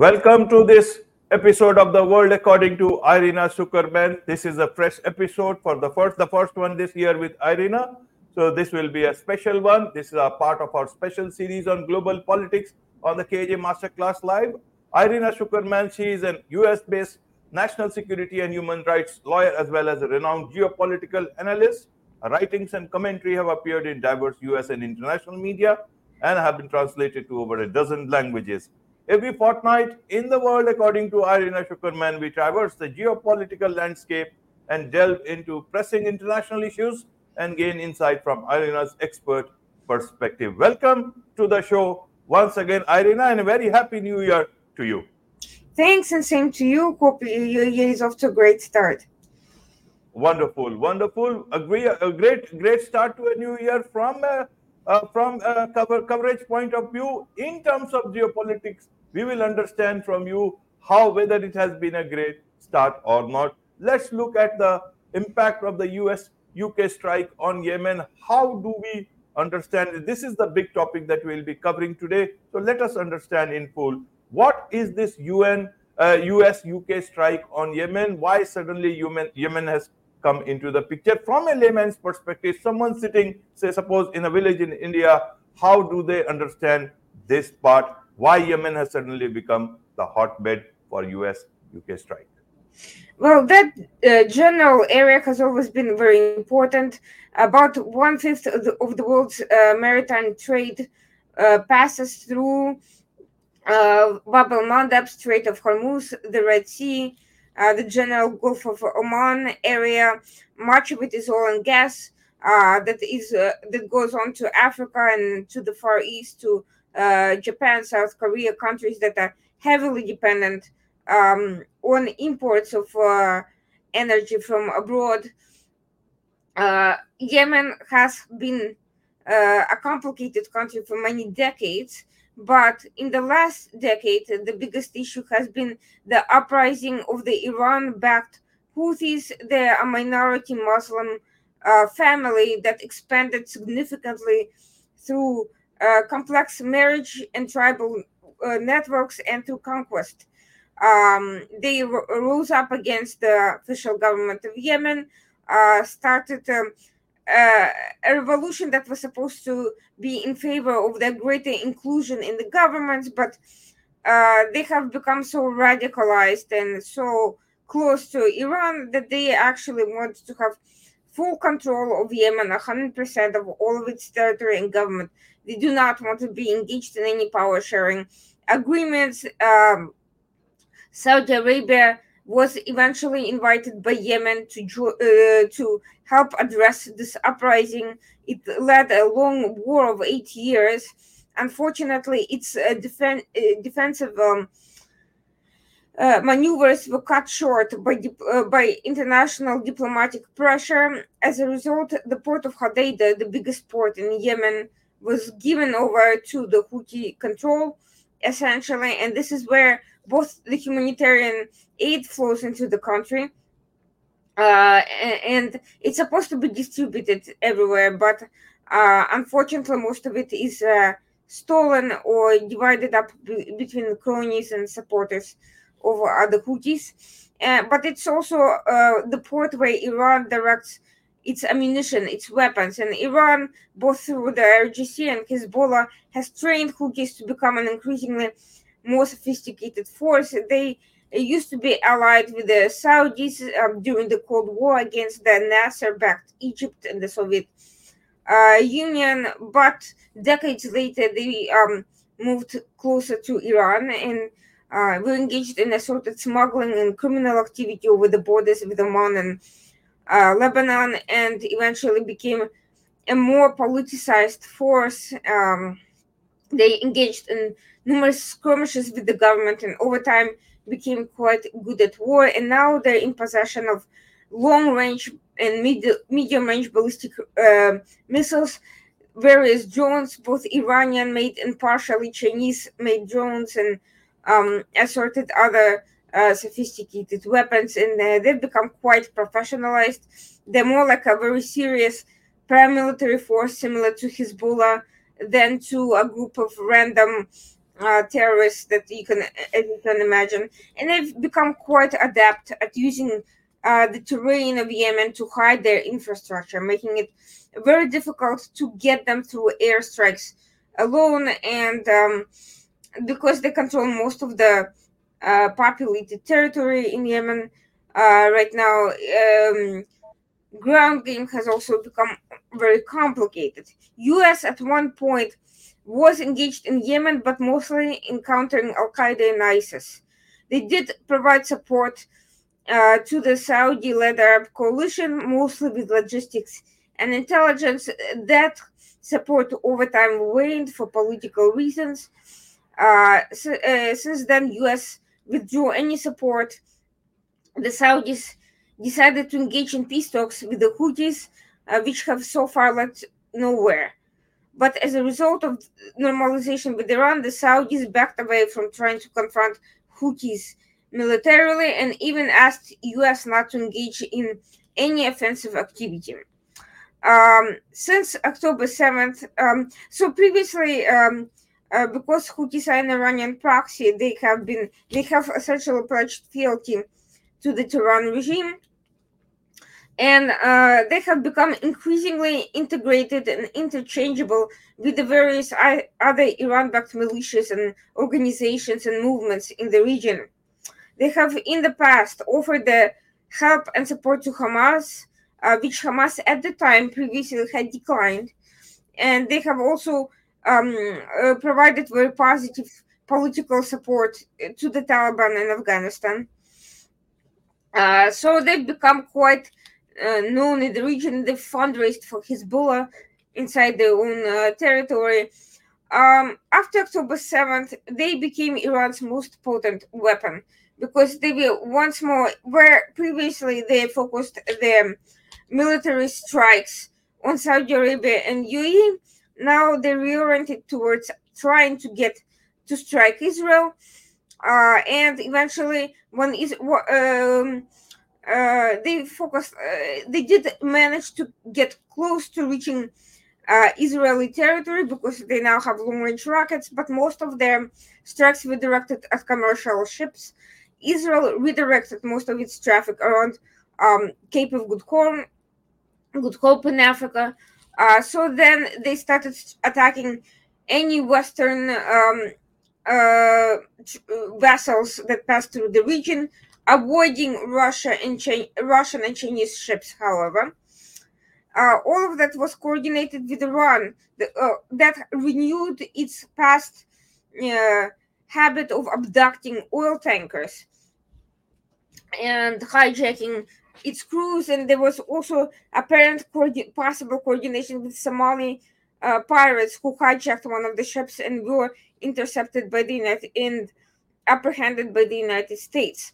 Welcome to this episode of the World According to Irina Tsukerman. This is a fresh episode for the first, the first one this year with Irina. So this will be a special one. This is a part of our special series on global politics on the KJ Masterclass Live. Irina Tsukerman, she is an US-based national security and human rights lawyer as well as a renowned geopolitical analyst. Her writings and commentary have appeared in diverse US and international media and have been translated to over a dozen languages. Every fortnight in the world, according to Irina Tsukerman, we traverse the geopolitical landscape and delve into pressing international issues and gain insight from Irina's expert perspective. Welcome to the show once again, Irina, and a very happy new year to you. Thanks, and same to you. Hope your year is off to a great start. Wonderful, wonderful. A great, great, great start to a new year from uh, uh, from a cover, coverage point of view in terms of geopolitics we will understand from you how whether it has been a great start or not. Let's look at the impact of the US UK strike on Yemen. How do we understand? This is the big topic that we'll be covering today. So let us understand in full what is this UN uh, US UK strike on Yemen? Why suddenly Yemen, Yemen has come into the picture from a layman's perspective? Someone sitting, say, suppose in a village in India, how do they understand this part? Why Yemen has suddenly become the hotbed for US UK strike? Well, that uh, general area has always been very important. About one fifth of the, of the world's uh, maritime trade uh, passes through uh, Bab el Mandab, Strait of Hormuz, the Red Sea, uh, the general Gulf of Oman area. Much of it is oil and gas uh, that is that goes on to Africa and to the Far East to uh, Japan, South Korea, countries that are heavily dependent um, on imports of uh, energy from abroad. Uh, Yemen has been uh, a complicated country for many decades, but in the last decade, the biggest issue has been the uprising of the Iran backed Houthis. A minority Muslim uh, family that expanded significantly through uh, complex marriage and tribal uh, networks and through conquest. Um, they r- rose up against the official government of Yemen, uh, started um, uh, a revolution that was supposed to be in favor of the greater inclusion in the government, but uh, they have become so radicalized and so close to Iran that they actually want to have full control of Yemen, 100% of all of its territory and government. They do not want to be engaged in any power sharing agreements. Um, Saudi Arabia was eventually invited by Yemen to uh, to help address this uprising. It led a long war of eight years. Unfortunately, its uh, defen- uh, defensive um, uh, maneuvers were cut short by, uh, by international diplomatic pressure. As a result, the port of Hodeidah, the biggest port in Yemen, was given over to the Houthi control, essentially, and this is where both the humanitarian aid flows into the country. Uh, and it's supposed to be distributed everywhere, but uh, unfortunately, most of it is uh, stolen or divided up between cronies and supporters of other Houthis. Uh, but it's also uh, the port where Iran directs its ammunition, its weapons. And Iran, both through the IRGC and Hezbollah, has trained Houthis to become an increasingly more sophisticated force. They used to be allied with the Saudis um, during the Cold War against the Nasser backed Egypt and the Soviet uh, Union, but decades later they um, moved closer to Iran and uh, were engaged in assorted smuggling and criminal activity over the borders with Oman and uh, Lebanon and eventually became a more politicized force. Um, they engaged in numerous skirmishes with the government and over time became quite good at war. And now they're in possession of long range and medium range ballistic uh, missiles, various drones, both Iranian made and partially Chinese made drones, and um, assorted other uh, sophisticated weapons, and uh, they've become quite professionalized. They're more like a very serious paramilitary force, similar to Hezbollah, than to a group of random uh, terrorists that you can you can imagine, and they've become quite adept at using uh, the terrain of Yemen to hide their infrastructure, making it very difficult to get them through airstrikes alone, and um, because they control most of the uh, populated territory in Yemen uh, right now. Um, ground game has also become very complicated. US at one point was engaged in Yemen, but mostly encountering Al Qaeda and ISIS. They did provide support uh, to the Saudi led Arab coalition, mostly with logistics and intelligence. That support over time waned for political reasons. Uh, so, uh, since then, US withdrew any support. The Saudis decided to engage in peace talks with the Houthis, uh, which have so far led nowhere. But as a result of normalization with Iran, the Saudis backed away from trying to confront Houthis militarily and even asked US not to engage in any offensive activity. Um, since October 7th, um, so previously, um, uh, because Houthis are an Iranian proxy, they have been they have essentially pledged fealty to the Tehran regime and uh, they have become increasingly integrated and interchangeable with the various other Iran backed militias and organizations and movements in the region. They have in the past offered the help and support to Hamas, uh, which Hamas at the time previously had declined. And they have also um, uh, provided very positive political support to the Taliban in Afghanistan. Uh, so they've become quite uh, known in the region. They fundraised for Hezbollah inside their own uh, territory. Um, after October 7th, they became Iran's most potent weapon because they were once more, where previously they focused their military strikes on Saudi Arabia and UAE, now they reoriented towards trying to get to strike Israel. Uh, and eventually, when is um, uh, they focused, uh, they did manage to get close to reaching uh, Israeli territory because they now have long range rockets, but most of their strikes were directed at commercial ships. Israel redirected most of its traffic around um, Cape of Good Hope, Good Hope in Africa. Uh, so then they started attacking any Western um, uh, vessels that passed through the region avoiding Russia and Ch- Russian and Chinese ships, however. Uh, all of that was coordinated with Iran the, uh, that renewed its past uh, habit of abducting oil tankers and hijacking its crews. And there was also apparent co- possible coordination with Somali uh, pirates who hijacked one of the ships and were intercepted by the United and apprehended by the United States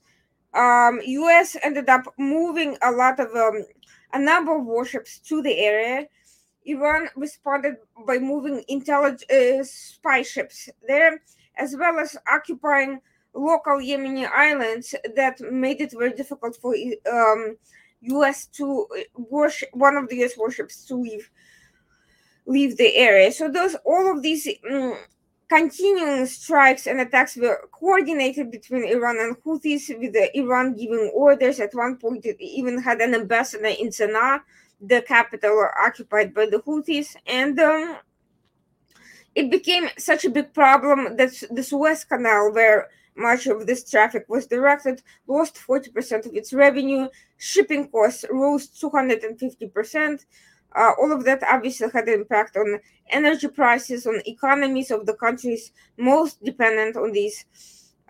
um, U.S. ended up moving a lot of um, a number of warships to the area. Iran responded by moving intelligence uh, spy ships there, as well as occupying local Yemeni islands that made it very difficult for um, U.S. to uh, worship one of the U.S. warships to leave leave the area. So those all of these um, continuing strikes and attacks were coordinated between Iran and Houthis, with Iran giving orders. At one point, it even had an ambassador in Sana'a, the capital occupied by the Houthis, and um, it became such a big problem that the Suez Canal, where much of this traffic was directed, lost 40% of its revenue. Shipping costs rose 250%. Uh, all of that obviously had an impact on energy prices, on economies of the countries most dependent on these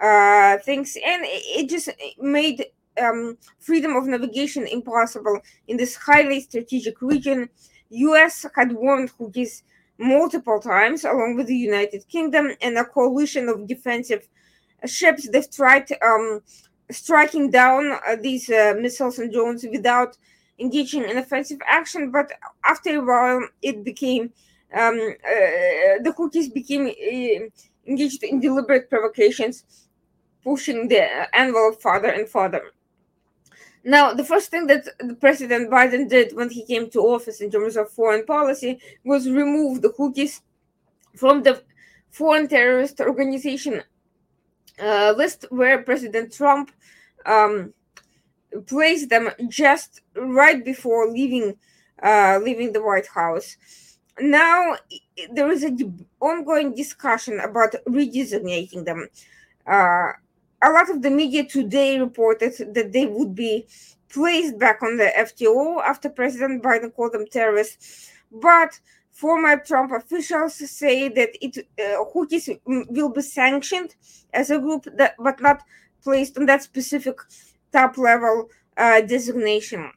uh, things, and it just made um, freedom of navigation impossible in this highly strategic region. U.S. had warned Houthis multiple times, along with the United Kingdom and a coalition of defensive ships. They've tried um, striking down uh, these uh, missiles and drones without engaging in offensive action, but after a while, it became um, uh, the Houthis became engaged in deliberate provocations, pushing the envelope farther and farther. Now, the first thing that President Biden did when he came to office in terms of foreign policy was remove the Houthis from the foreign terrorist organization uh, list where President Trump um, placed them just right before leaving uh, leaving the White House. Now there is an ongoing discussion about redesignating them. Uh, a lot of the media today reported that they would be placed back on the FTO after President Biden called them terrorists, but former Trump officials say that it uh, Houthis will be sanctioned as a group, that, but not placed on that specific top level uh, designation.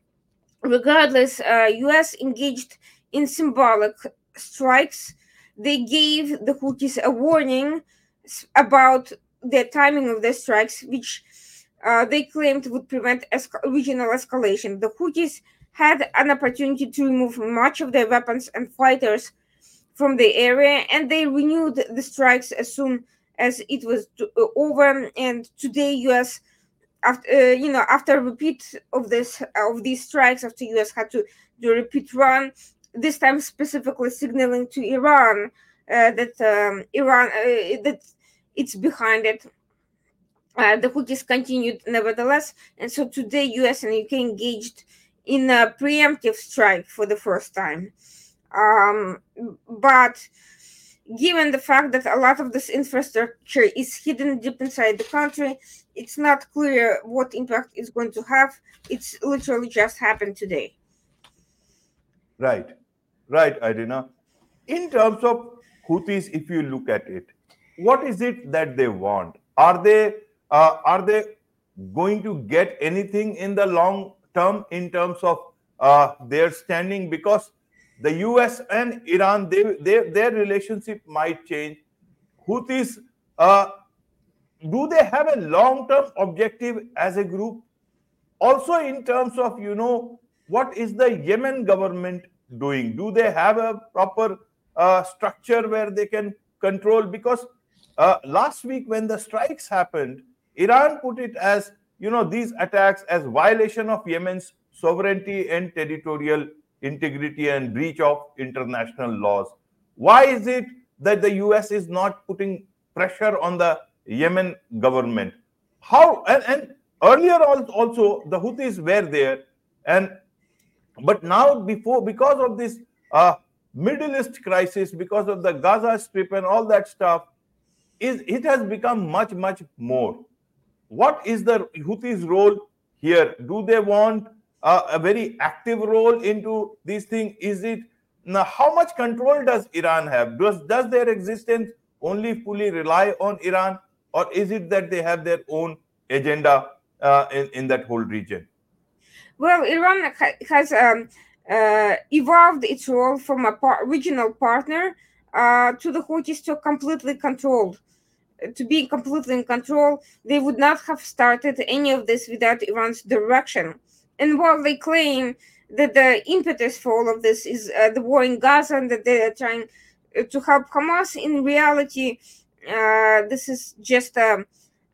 Regardless, uh, U.S. engaged in symbolic strikes. They gave the Houthis a warning about the timing of the strikes, which uh, they claimed would prevent esca- regional escalation. The Houthis had an opportunity to remove much of their weapons and fighters from the area, and they renewed the strikes as soon as it was uh, over. And today, U.S. after uh, you know after repeat of this of these strikes, after U.S. had to do a repeat run, this time specifically signaling to Iran uh, that um, Iran uh, that it's behind it. Uh, the Houthis continued nevertheless, and so today U.S. and UK engaged in a preemptive strike for the first time. Um, but given the fact that a lot of this infrastructure is hidden deep inside the country, it's not clear what impact it's going to have. It's literally just happened today. Right, right, Irina. In terms of Houthis, if you look at it, what is it that they want? Are they uh, are they going to get anything in the long term in terms of uh, their standing? Because the U.S. and Iran, they, they their relationship might change. Houthis, uh, do they have a long-term objective as a group? Also, in terms of you know what is the Yemen government doing? Do they have a proper uh, structure where they can control? Because uh, last week when the strikes happened, Iran put it as you know these attacks as violation of Yemen's sovereignty and territorial integrity and breach of international laws. Why is it that the US is not putting pressure on the Yemen government? How and, and earlier also the Houthis were there, and but now before because of this uh, Middle East crisis, because of the Gaza Strip and all that stuff, is it has become much much more. What is the Houthis' role here? Do they want uh, a very active role into these things? Is it now how much control does Iran have? Does does their existence only fully rely on Iran, or is it that they have their own agenda uh, in in that whole region? Well, Iran has um, uh, evolved its role from a par- regional partner uh, to the Houthis to completely controlled. To be completely in control, they would not have started any of this without Iran's direction. And while they claim that the impetus for all of this is uh, the war in Gaza and that they are trying uh, to help Hamas, in reality, uh, this is just um,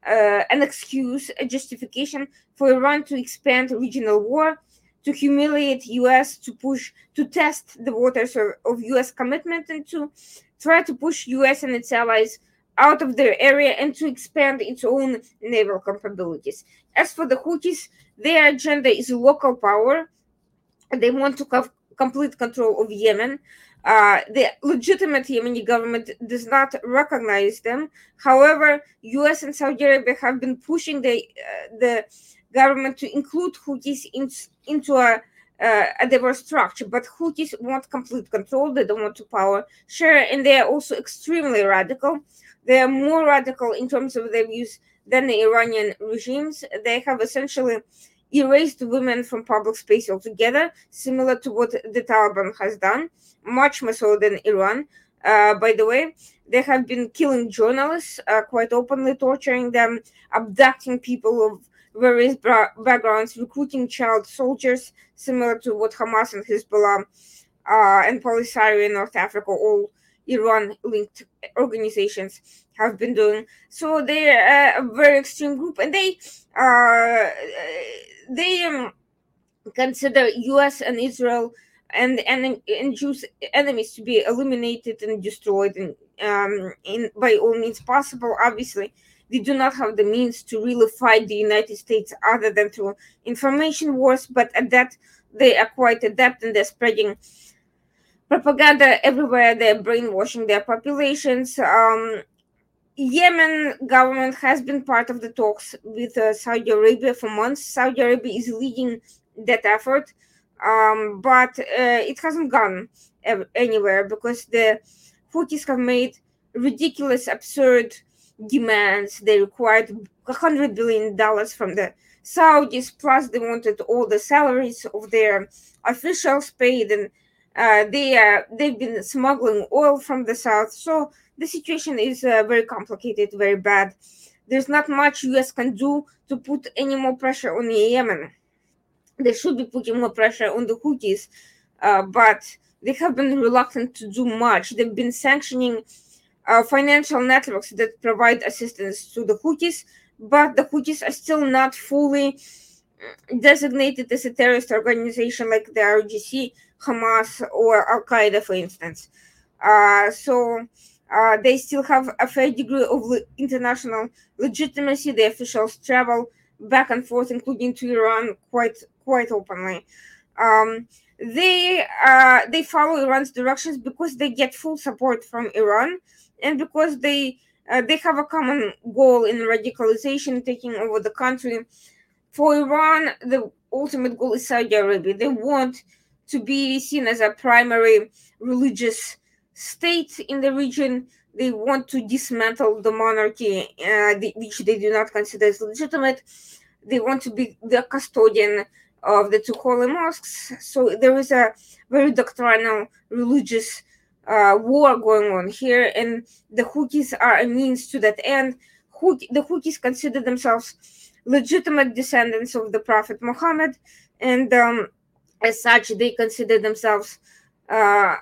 uh, an excuse, a justification for Iran to expand regional war, to humiliate U.S., to push, to test the waters of, of U.S. commitment, and to try to push U.S. and its allies out of their area and to expand its own naval capabilities. As for the Houthis, their agenda is local power. They want to have complete control of Yemen. Uh, the legitimate Yemeni government does not recognize them. However, U.S. and Saudi Arabia have been pushing the uh, the government to include Houthis in, into a uh, a diverse structure, but Houthis want complete control. They don't want to power share, and they are also extremely radical. They are more radical in terms of their views than the Iranian regimes. They have essentially erased women from public space altogether, similar to what the Taliban has done, much more so than Iran. Uh, by the way, they have been killing journalists uh, quite openly, torturing them, abducting people of various bra- backgrounds, recruiting child soldiers, similar to what Hamas and Hezbollah uh, and Polisario in North Africa all Iran linked organizations have been doing. So they're a very extreme group, and they uh, they um, consider U.S. and Israel and and and Jews enemies to be eliminated and destroyed and um, in by all means possible. Obviously, they do not have the means to really fight the United States other than through information wars. But at that, they are quite adept and they're spreading propaganda everywhere. They're brainwashing their populations. Um, Yemen government has been part of the talks with uh, Saudi Arabia for months. Saudi Arabia is leading that effort, um, but uh, it hasn't gone anywhere because the Houthis have made ridiculous, absurd demands. They required $100 billion from the Saudis, plus they wanted all the salaries of their officials paid, and uh, they are they've been smuggling oil from the south. So the situation is uh, very complicated, very bad. There's not much US can do to put any more pressure on Yemen. They should be putting more pressure on the Houthis, uh, but they have been reluctant to do much. They've been sanctioning uh, financial networks that provide assistance to the Houthis, but the Houthis are still not fully designated as a terrorist organization like the IRGC, Hamas, or Al Qaeda, for instance. Uh, so uh, they still have a fair degree of le- international legitimacy. The officials travel back and forth, including to Iran, quite quite openly. Um, they uh, they follow Iran's directions because they get full support from Iran, and because they uh, they have a common goal in radicalization, taking over the country. For Iran, the ultimate goal is Saudi Arabia. They want to be seen as a primary religious state in the region. They want to dismantle the monarchy, uh, the, which they do not consider as legitimate. They want to be the custodian of the two holy mosques. So there is a very doctrinal religious uh, war going on here, and the Houthis are a means to that end. the Houthis consider themselves legitimate descendants of the Prophet Muhammad, and um, as such, they consider themselves uh,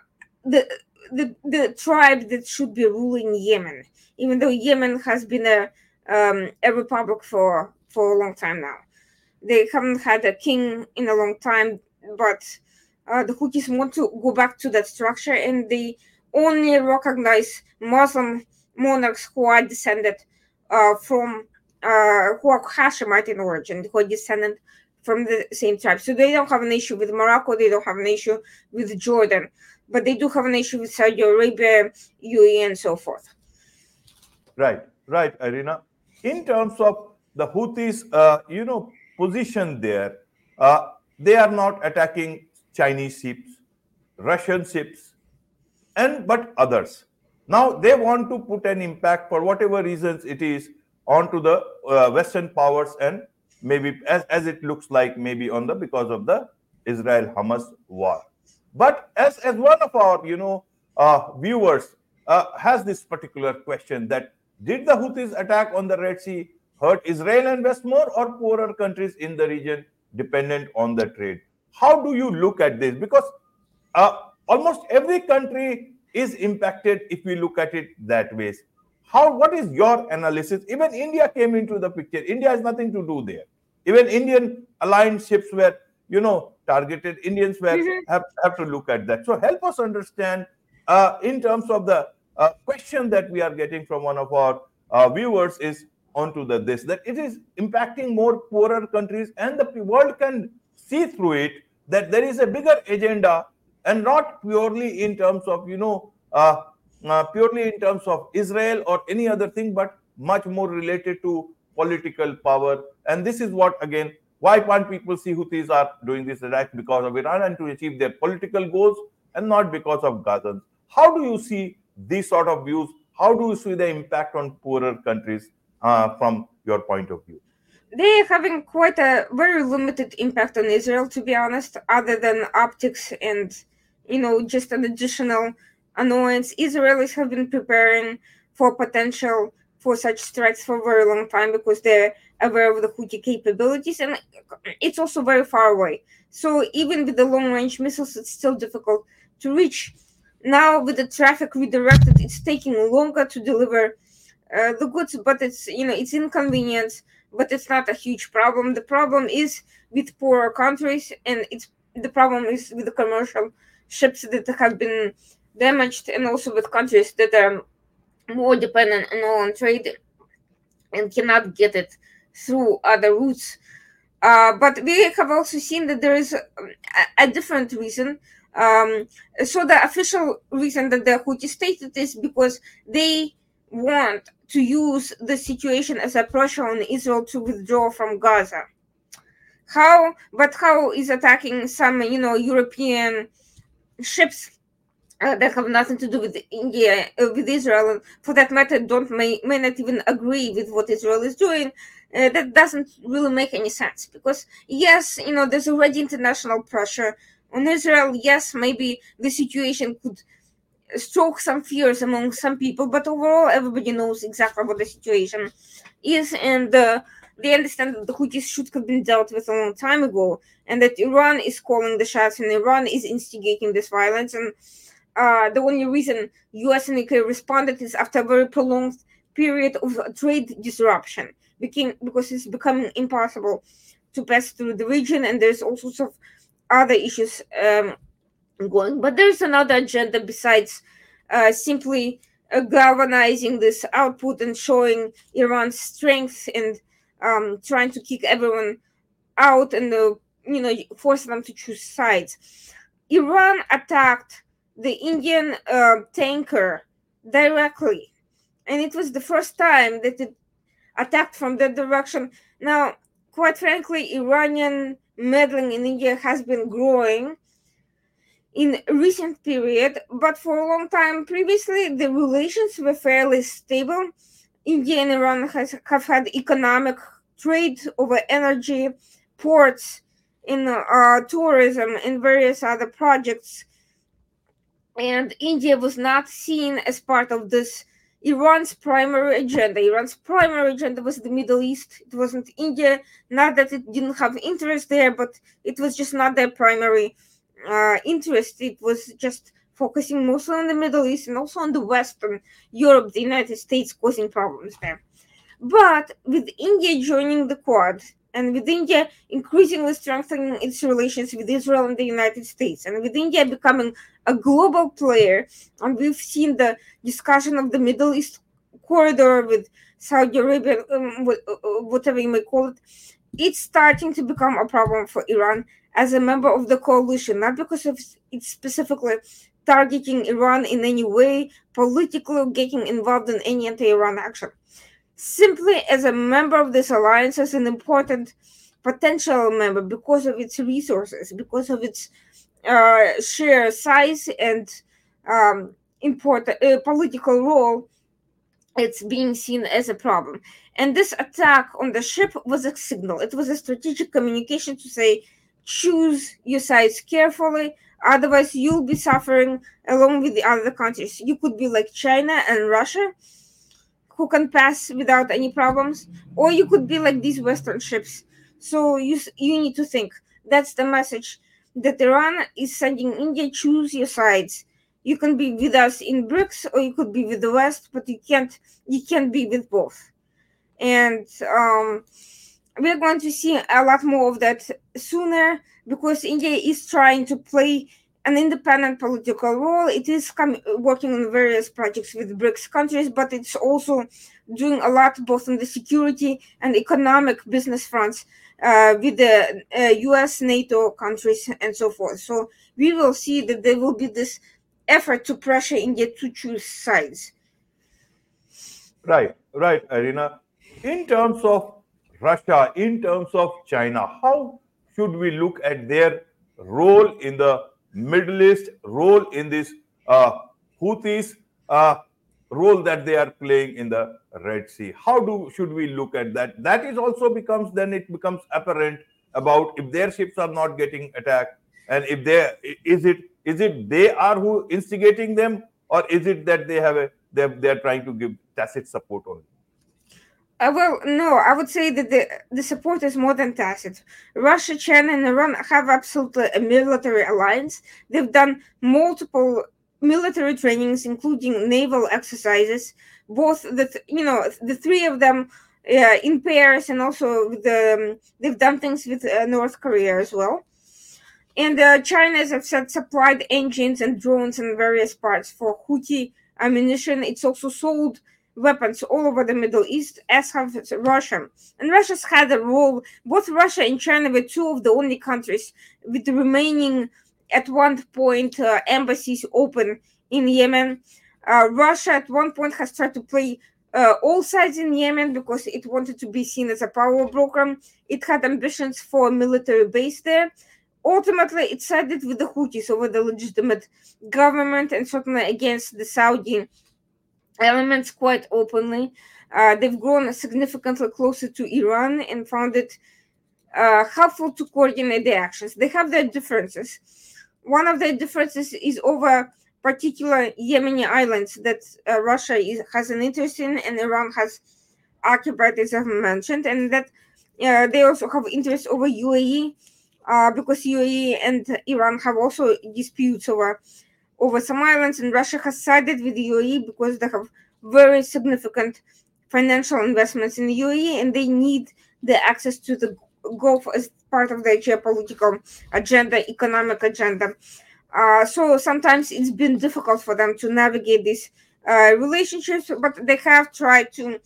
the the, the tribe that should be ruling Yemen, even though Yemen has been a um, a republic for for a long time now. They haven't had a king in a long time, but uh, the Houthis want to go back to that structure, and they only recognize Muslim monarchs who are descended uh, from uh, who are Hashemite in origin, who are descended from the same tribe. So they don't have an issue with Morocco, they don't have an issue with Jordan but they do have an issue with Saudi Arabia, UAE, and so forth. Right, right, Irina. In terms of the Houthis, uh, you know, position there, uh, they are not attacking Chinese ships, Russian ships, and but others. Now they want to put an impact for whatever reasons it is onto the uh, Western powers and maybe as, as it looks like maybe on the because of the Israel Hamas war. But as, as one of our, you know, uh, viewers uh, has this particular question that did the Houthis attack on the Red Sea hurt Israel and West more or poorer countries in the region dependent on the trade? How do you look at this? Because uh, almost every country is impacted if we look at it that way. How? What is your analysis? Even India came into the picture. India has nothing to do there. Even Indian aligned ships were, you know, targeted indians were mm-hmm. have, have to look at that so help us understand uh, in terms of the uh, question that we are getting from one of our uh, viewers is onto the this that it is impacting more poorer countries and the world can see through it that there is a bigger agenda and not purely in terms of you know uh, uh, purely in terms of israel or any other thing but much more related to political power and this is what again why can't people see Houthis are doing this attack because of Iran and to achieve their political goals and not because of Gazans? How do you see these sort of views? How do you see the impact on poorer countries uh, from your point of view? They're having quite a very limited impact on Israel, to be honest, other than optics and, you know, just an additional annoyance. Israelis have been preparing for potential for such strikes for a very long time because they're aware of the Houthi capabilities, and it's also very far away. So even with the long range missiles, it's still difficult to reach. Now with the traffic redirected, it's taking longer to deliver uh, the goods, but it's you know it's inconvenient, but it's not a huge problem. The problem is with poorer countries, and it's the problem is with the commercial ships that have been damaged, and also with countries that are more dependent on trade and cannot get it through other routes. Uh, but we have also seen that there is a, a different reason. Um, so the official reason that the Houthi stated is because they want to use the situation as a pressure on Israel to withdraw from Gaza. How, but how is attacking some, you know, European ships uh, that have nothing to do with India, uh, with Israel, and for that matter, don't may, may not even agree with what Israel is doing. Uh, that doesn't really make any sense because yes, you know, there's already international pressure on Israel. Yes, maybe the situation could stroke some fears among some people, but overall, everybody knows exactly what the situation is, and uh, they understand that the Houthis should have been dealt with a long time ago, and that Iran is calling the shots, and Iran is instigating this violence, and uh, the only reason U.S. and UK responded is after a very prolonged period of trade disruption, became because it's becoming impossible to pass through the region, and there's all sorts of other issues um, going. But there's another agenda besides uh, simply uh, galvanizing this output and showing Iran's strength and um, trying to kick everyone out and uh, you know force them to choose sides. Iran attacked the Indian uh, tanker directly, and it was the first time that it attacked from that direction. Now, quite frankly, Iranian meddling in India has been growing in recent period, but for a long time previously, the relations were fairly stable. India and Iran has, have had economic trade over energy, ports, in uh, tourism, and various other projects. And India was not seen as part of this Iran's primary agenda. Iran's primary agenda was the Middle East. It wasn't India. Not that it didn't have interest there, but it was just not their primary uh, interest. It was just focusing mostly on the Middle East and also on the Western Europe, the United States, causing problems there. But with India joining the Quad, and with India increasingly strengthening its relations with Israel and the United States, and with India becoming a global player, and we've seen the discussion of the Middle East corridor with Saudi Arabia, um, uh, whatever you may call it, it's starting to become a problem for Iran as a member of the coalition, not because of it's specifically targeting Iran in any way, politically getting involved in any anti-Iran action simply as a member of this alliance as an important potential member because of its resources, because of its uh, sheer size and um, important uh, political role, it's being seen as a problem. And this attack on the ship was a signal. It was a strategic communication to say, choose your sides carefully, otherwise you'll be suffering along with the other countries. You could be like China and Russia who can pass without any problems, or you could be like these Western ships. So you you need to think. That's the message that Iran is sending India. Choose your sides. You can be with us in BRICS, or you could be with the West, but you can't you can't be with both. And um, we're going to see a lot more of that sooner because India is trying to play an independent political role. It is com- working on various projects with BRICS countries, but it's also doing a lot both on the security and economic business fronts uh, with the uh, US, NATO countries, and so forth. So we will see that there will be this effort to pressure India to choose sides. Right, right, Irina. In terms of Russia, in terms of China, how should we look at their role in the Middle East role in this uh, Houthis uh, role that they are playing in the Red Sea. How do should we look at that? That is also becomes then it becomes apparent about if their ships are not getting attacked and if they is it is it they are who instigating them or is it that they have a they they are trying to give tacit support only uh, well, no, I would say that the, the support is more than tacit. Russia, China, and Iran have absolutely a military alliance. They've done multiple military trainings, including naval exercises. Both the you know the three of them uh, in pairs, and also the, um, they've done things with uh, North Korea as well. And uh, China, as I've said, supplied engines and drones and various parts for Houthi ammunition. It's also sold weapons all over the Middle East, as have Russia. And Russia's had a role. Both Russia and China were two of the only countries with the remaining, at one point, uh, embassies open in Yemen. Uh, Russia, at one point, has tried to play uh, all sides in Yemen because it wanted to be seen as a power broker. It had ambitions for a military base there ultimately it sided with the Houthis over the legitimate government and certainly against the Saudi elements quite openly. Uh, they've grown significantly closer to Iran and found it uh, helpful to coordinate their actions. They have their differences. One of their differences is over particular Yemeni islands that uh, Russia is, has an interest in and Iran has occupied, as I've mentioned, and that uh, they also have interest over UAE uh, because UAE and Iran have also disputes over over some islands, and Russia has sided with the UAE because they have very significant financial investments in the UAE, and they need the access to the Gulf as part of their geopolitical agenda, economic agenda. Uh, so sometimes it's been difficult for them to navigate these uh, relationships, but they have tried to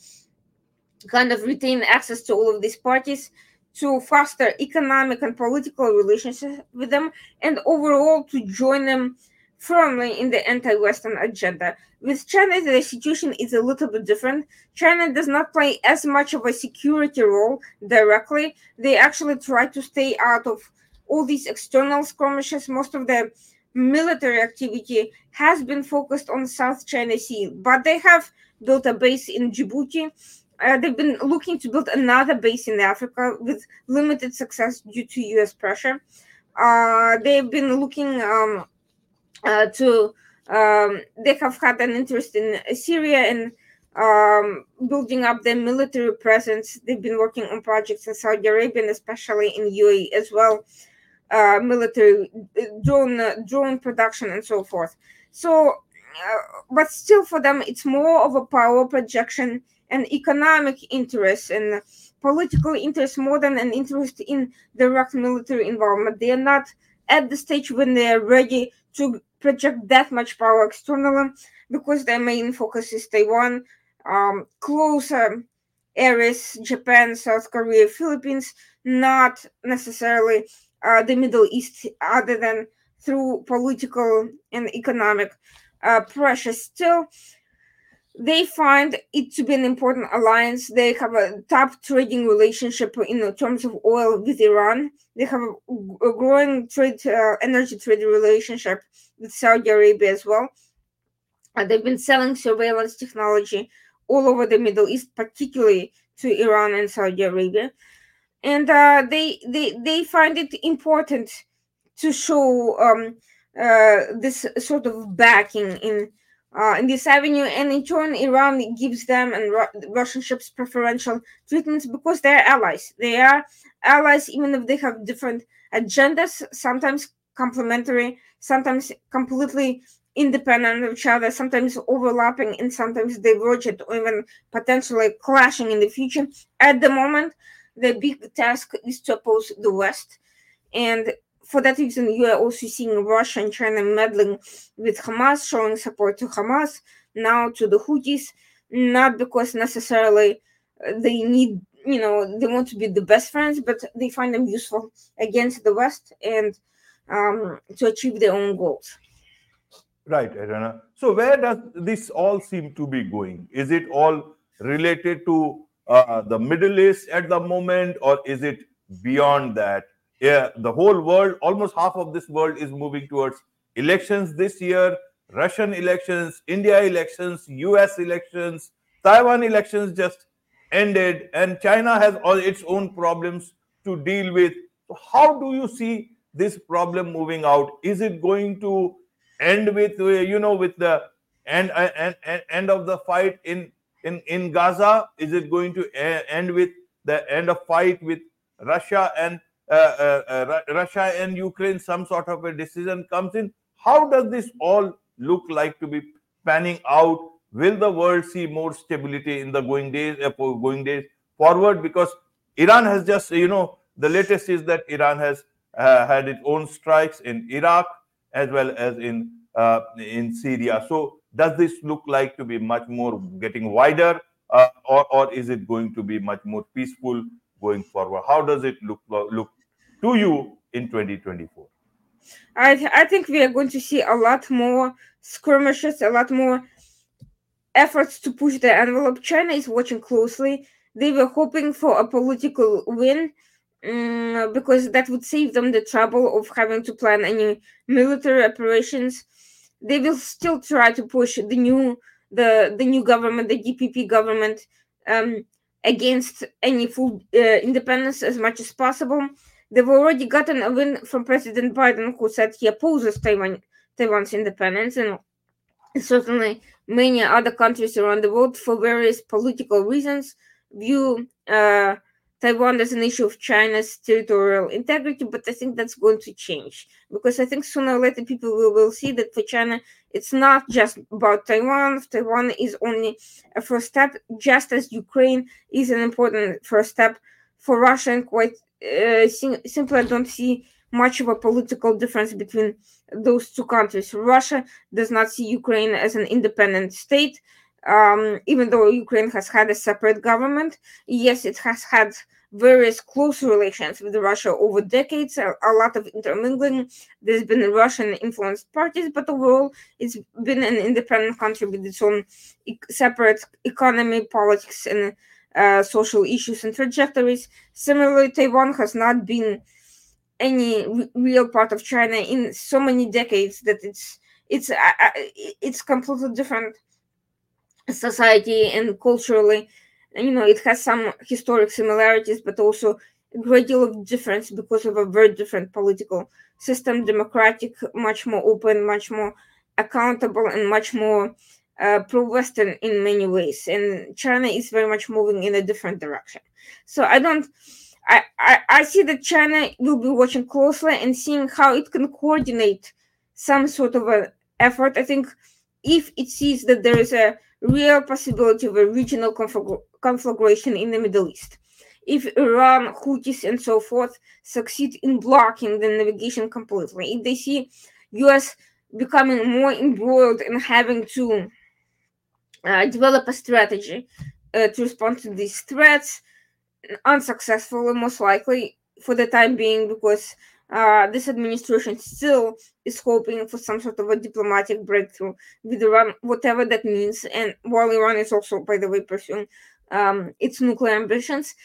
kind of retain access to all of these parties to foster economic and political relationships with them and overall to join them firmly in the anti-Western agenda. With China, the situation is a little bit different. China does not play as much of a security role directly. They actually try to stay out of all these external skirmishes. Most of the military activity has been focused on South China Sea, but they have built a base in Djibouti uh, they've been looking to build another base in Africa with limited success due to US pressure. Uh, they've been looking um, to, um, they have had an interest in Syria and um, building up their military presence. They've been working on projects in Saudi Arabia and especially in UAE as well, uh, military uh, drone uh, drone production and so forth. So, but still, for them, it's more of a power projection and economic interest and political interest more than an interest in direct military involvement. They are not at the stage when they are ready to project that much power externally because their main focus is Taiwan, um, closer areas, Japan, South Korea, Philippines, not necessarily uh, the Middle East, other than through political and economic uh, pressure. Still, they find it to be an important alliance. They have a top trading relationship in terms of oil with Iran. They have a, growing trade, uh, energy trade relationship with Saudi Arabia as well. Uh, they've been selling surveillance technology all over the Middle East, particularly to Iran and Saudi Arabia. And uh, they, they, they find it important to show um, uh, this sort of backing in uh, in this avenue, and in turn, Iran gives them and Ru- Russian ships preferential treatments because they're allies. They are allies, even if they have different agendas, sometimes complementary, sometimes completely independent of each other, sometimes overlapping, and sometimes divergent, or even potentially clashing in the future. At the moment, the big task is to oppose the West. And for that reason, you are also seeing Russia and China meddling with Hamas, showing support to Hamas, now to the Houthis, not because necessarily they need, you know, they want to be the best friends, but they find them useful against the West and um, to achieve their own goals. Right, Irina. So, where does this all seem to be going? Is it all related to uh, the Middle East at the moment, or is it beyond that? Yeah, the whole world, almost half of this world is moving towards elections this year, Russian elections, India elections, US elections, Taiwan elections just ended, and China has all its own problems to deal with. So how do you see this problem moving out? Is it going to end with, uh, you know, with the end, uh, end, end of the fight in, in, in Gaza? Is it going to uh, end with the end of fight with Russia and Russia and Ukraine, some sort of a decision comes in. How does this all look like to be panning out? Will the world see more stability in the going days, uh, going days forward? Because Iran has just, you know, the latest is that Iran has uh, had its own strikes in Iraq as well as in uh, in Syria. So does this look like to be much more getting wider, uh, or or is it going to be much more peaceful going forward? How does it look look to you in 2024? I th- I think we are going to see a lot more skirmishes, a lot more efforts to push the envelope. China is watching closely. They were hoping for a political win um, because that would save them the trouble of having to plan any military operations. They will still try to push the new the the new government, the DPP government, um, against any full uh, independence as much as possible. They've already gotten a win from President Biden, who said he opposes Taiwan Taiwan's independence, and certainly many other countries around the world, for various political reasons, view uh, Taiwan as an issue of China's territorial integrity, but I think that's going to change because I think sooner or later people will, will see that for China, it's not just about Taiwan. Taiwan is only a first step, just as Ukraine is an important first step for Russia. And quite uh, simply, I don't see much of a political difference between those two countries. Russia does not see Ukraine as an independent state um, even though Ukraine has had a separate government, yes, it has had various close relations with Russia over decades, a, a lot of intermingling. There's been Russian influenced parties, but overall, it's been an independent country with its own e- separate economy, politics, and uh, social issues and trajectories. Similarly, Taiwan has not been any real part of China in so many decades that it's it's uh, uh it's completely different society and culturally you know it has some historic similarities but also a great deal of difference because of a very different political system democratic much more open much more accountable and much more uh, pro-western in many ways and china is very much moving in a different direction so i don't I, I, see that China will be watching closely and seeing how it can coordinate some sort of an effort. I think if it sees that there is a real possibility of a regional conflagration in the Middle East. If Iran, Houthis, and so forth succeed in blocking the navigation completely, if they see US becoming more embroiled and having to develop a strategy uh, to respond to these threats, unsuccessful, most likely for the time being, because uh, this administration still is hoping for some sort of a diplomatic breakthrough with Iran, whatever that means. And while Iran is also, by the way, pursuing um, its nuclear ambitions,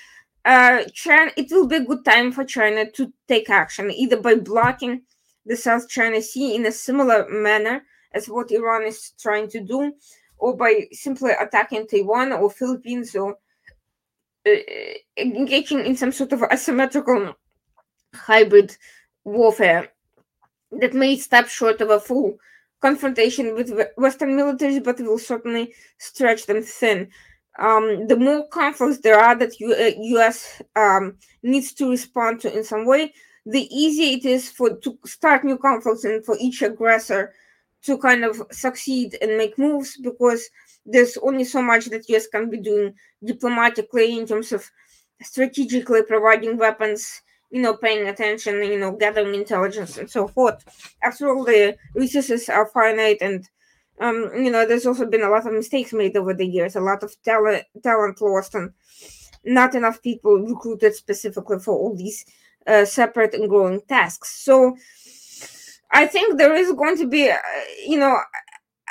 uh, China, it will be a good time for China to take action, either by blocking the South China Sea in a similar manner as what Iran is trying to do, or by simply attacking Taiwan or Philippines or uh, engaging in some sort of asymmetrical hybrid warfare that may stop short of a full confrontation with Western militaries, but will certainly stretch them thin. Um, the more conflicts there are that U- uh, U.S. Um, needs to respond to in some way, the easier it is for to start new conflicts and for each aggressor to kind of succeed and make moves because there's only so much that US can be doing diplomatically in terms of strategically providing weapons you know, paying attention, you know, gathering intelligence and so forth. After all, the resources are finite, and um, you know, there's also been a lot of mistakes made over the years, a lot of talent talent lost, and not enough people recruited specifically for all these uh, separate and growing tasks. So, I think there is going to be, uh, you know,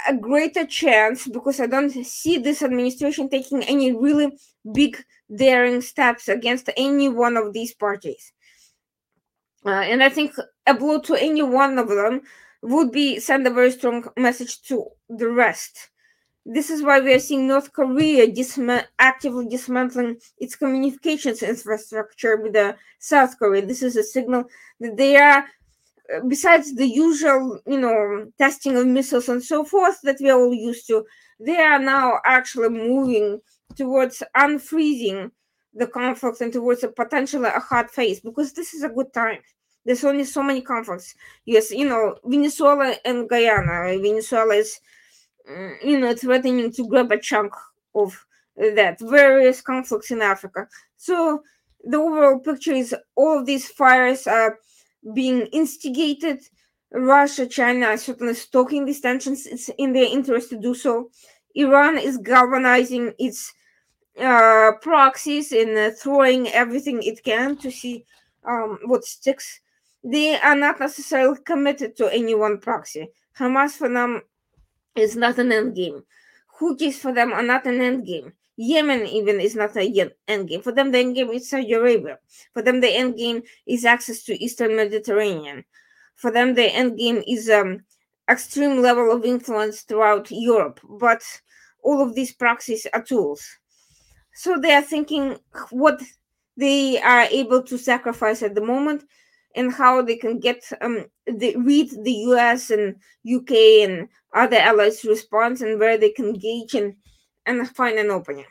a greater chance because I don't see this administration taking any really big daring steps against any one of these parties. Uh, and I think a blow to any one of them would be send a very strong message to the rest. This is why we are seeing North Korea actively dismantling its communications infrastructure with the South Korea. This is a signal that they are, uh, besides the usual, you know, testing of missiles and so forth that we are all used to, they are now actually moving towards unfreezing the conflict and towards a potentially a hard phase because this is a good time. There's only so many conflicts. Yes, you know, Venezuela and Guyana. Venezuela is, mm, you know, threatening to grab a chunk of that. Various conflicts in Africa. So the overall picture is all of these fires are being instigated. Russia, China are certainly stoking these tensions. It's in their interest to do so. Iran is galvanizing its uh, proxies and uh, throwing everything it can to see um, what sticks. They are not necessarily committed to any one proxy. Hamas for them is not an end game. Houthis for them are not an end game. Yemen even is not a end game. For them, the end game is Saudi Arabia. For them, the end game is access to Eastern Mediterranean. For them, the end game is um, extreme level of influence throughout Europe. But all of these proxies are tools. So they are thinking what they are able to sacrifice at the moment and how they can get um the, read the US and UK and other allies response and where they can gauge and and find an opening.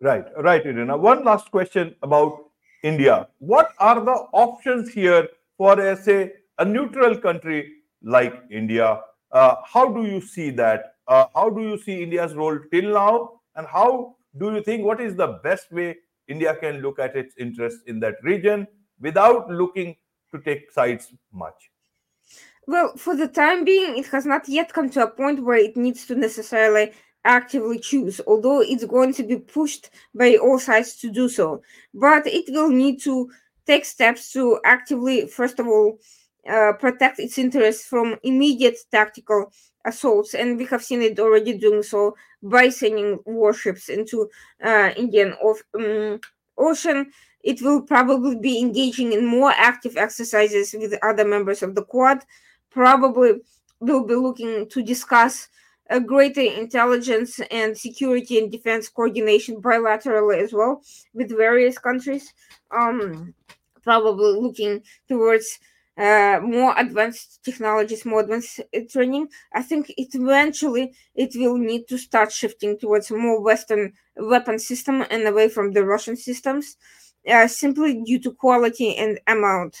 Right, right, Irina. One last question about India. What are the options here for, a, say, a neutral country like India? Uh, how do you see that? Uh, how do you see India's role till now? And how do you think what is the best way India can look at its interests in that region without looking to take sides much? Well, for the time being, it has not yet come to a point where it needs to necessarily actively choose, although it's going to be pushed by all sides to do so. But it will need to take steps to actively, first of all, uh, protect its interests from immediate tactical assaults, and we have seen it already doing so by sending warships into uh, Indian um, Ocean. It will probably be engaging in more active exercises with other members of the Quad. Probably will be looking to discuss a greater intelligence and security and defense coordination bilaterally as well with various countries. Um, probably looking towards uh, more advanced technologies, more advanced uh, training. I think it eventually it will need to start shifting towards more Western weapon system and away from the Russian systems, uh, simply due to quality and amount.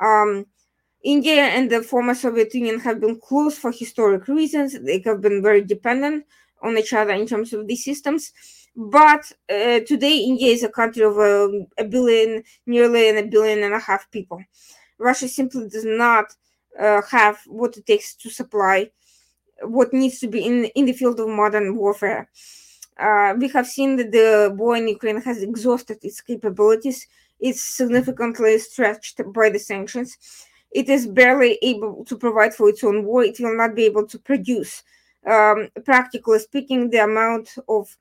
Um, India and the former Soviet Union have been close for historic reasons. They have been very dependent on each other in terms of these systems. But uh, today, India is a country of a, a billion, nearly a billion and a half people. Russia simply does not uh, have what it takes to supply what needs to be in, in the field of modern warfare. Uh, we have seen that the war in Ukraine has exhausted its capabilities. It's significantly stretched by the sanctions it is barely able to provide for its own war. It will not be able to produce, um, practically speaking, the amount of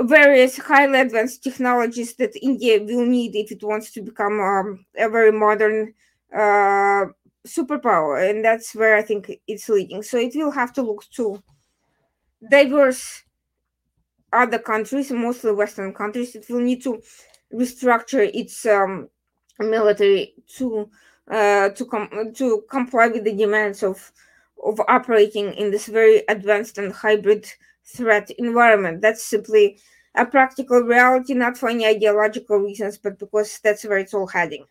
various highly advanced technologies that India will need if it wants to become um, a very modern uh, superpower. And that's where I think it's leading. So it will have to look to diverse other countries, mostly Western countries. It will need to restructure its um, military to uh, to com- to comply with the demands of of operating in this very advanced and hybrid threat environment. That's simply a practical reality, not for any ideological reasons, but because that's where it's all heading.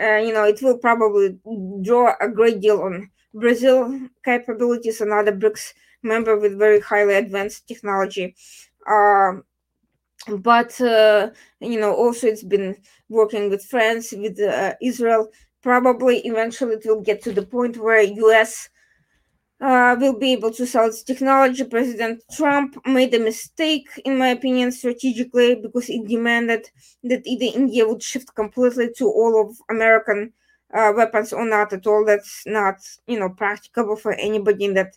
Uh, you know, it will probably draw a great deal on Brazil capabilities, another BRICS member with very highly advanced technology. Uh, but uh, you know, also it's been working with France, with uh, Israel, probably eventually it will get to the point where us uh, will be able to sell its technology. President trump made a mistake in my opinion strategically because it demanded that either india would shift completely to all of american uh, weapons or not at all. That's not you know practicable for anybody in that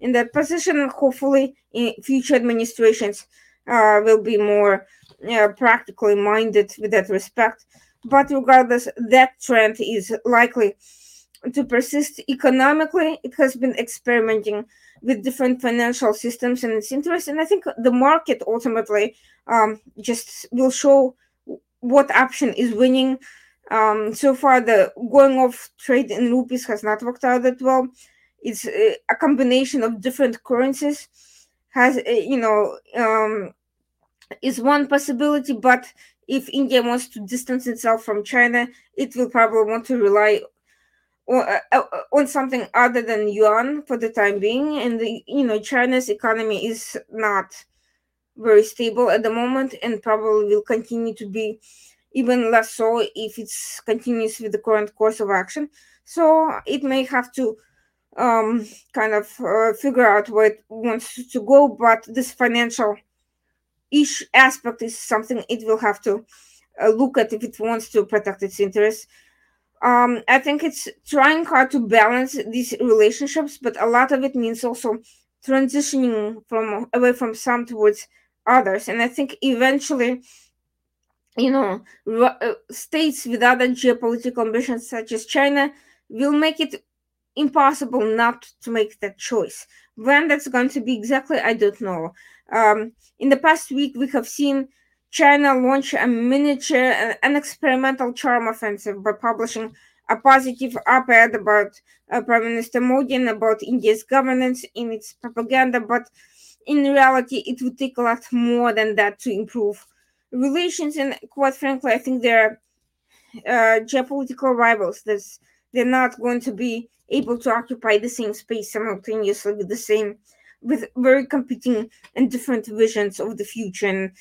in that position. Hopefully in future administrations uh, will be more uh, practically minded with that respect but regardless, that trend is likely to persist economically. It has been experimenting with different financial systems and its interest. And I think the market ultimately um, just will show what option is winning. Um, so far, the going off trade in rupees has not worked out that well. It's a, a combination of different currencies. Has you know um, is one possibility, but if India wants to distance itself from China, it will probably want to rely on, uh, uh, on something other than yuan for the time being. And the, you know, China's economy is not very stable at the moment, and probably will continue to be even less so if it continues with the current course of action. So it may have to um, kind of uh, figure out where it wants to go, but this financial each aspect is something it will have to uh, look at if it wants to protect its interests. Um, I think it's trying hard to balance these relationships, but a lot of it means also transitioning from away from some towards others. And I think eventually, you know, uh, states with other geopolitical ambitions, such as China, will make it impossible not to make that choice. When that's going to be exactly, I don't know. Um, in the past week, we have seen China launch a miniature, an experimental charm offensive by publishing a positive op-ed about uh, Prime Minister Modi and about India's governance in its propaganda, but in reality, it would take a lot more than that to improve relations. And quite frankly, I think they're uh, geopolitical rivals. There's, they're not going to be able to occupy the same space simultaneously with the same with very competing and different visions of the future. And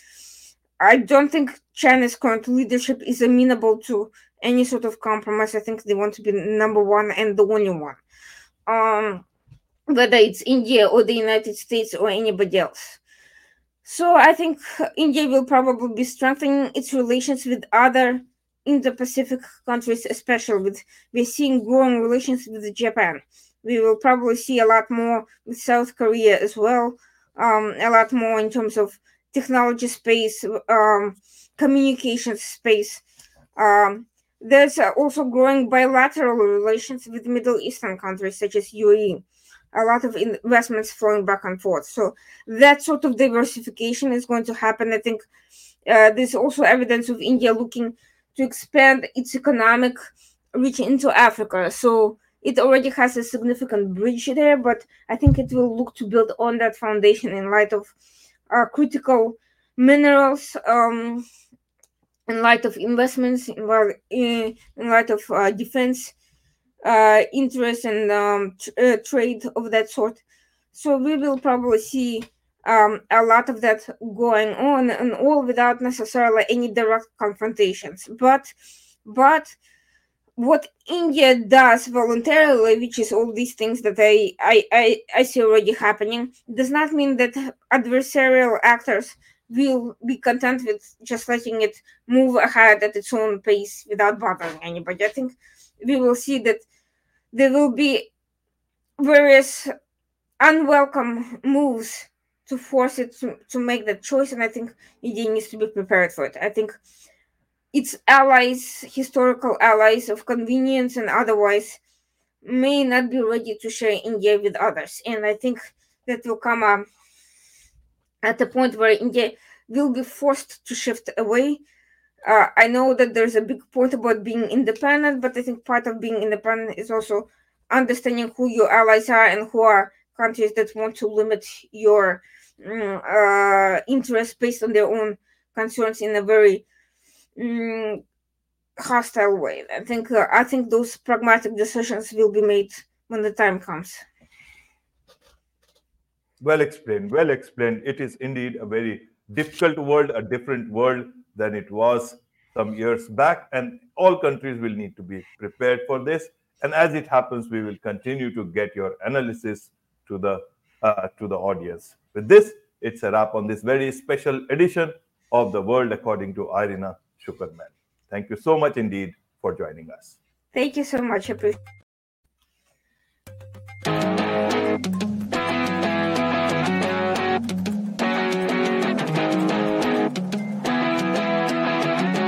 i don't think china's current leadership is amenable to any sort of compromise. I think they want to be number one and the only one. Um whether it's india or the united states or anybody else. So i think india will probably be strengthening its relations with other Indo-Pacific countries, especially with we're seeing growing relations with Japan. We will probably see a lot more with South Korea as well. Um, a lot more in terms of technology space, um, communication space. Um, there's also growing bilateral relations with Middle Eastern countries such as UAE. A lot of investments flowing back and forth. So that sort of diversification is going to happen. I think uh, there's also evidence of India looking to expand its economic reach into Africa. So it already has a significant bridge there, but I think it will look to build on that foundation in light of uh, critical minerals, um, in light of investments, in, in light of uh, defense uh, interests and um, uh, trade of that sort. So we will probably see um, a lot of that going on, and all without necessarily any direct confrontations. But, but what India does voluntarily, which is all these things that I, I, I, I see already happening, does not mean that adversarial actors will be content with just letting it move ahead at its own pace without bothering anybody. I think we will see that there will be various unwelcome moves to force it to, to make that choice and i think india needs to be prepared for it i think its allies historical allies of convenience and otherwise may not be ready to share india with others. And i think that will come um, at a point where india will be forced to shift away. Uh, i know that there's a big point about being independent but i think part of being independent is also understanding who your allies are and who are countries that want to limit your mm, uh, interests based on their own concerns in a very um, hostile way. I think uh, I think those pragmatic decisions will be made when the time comes. Well explained. Well explained. It is indeed a very difficult world, a different world than it was some years back, and all countries will need to be prepared for this. And as it happens, we will continue to get your analysis to the uh, to the audience. With this, it's a wrap on this very special edition of the world according to Irina Tsukerman. Thank you so much indeed for joining us. Thank you so much. Appreciate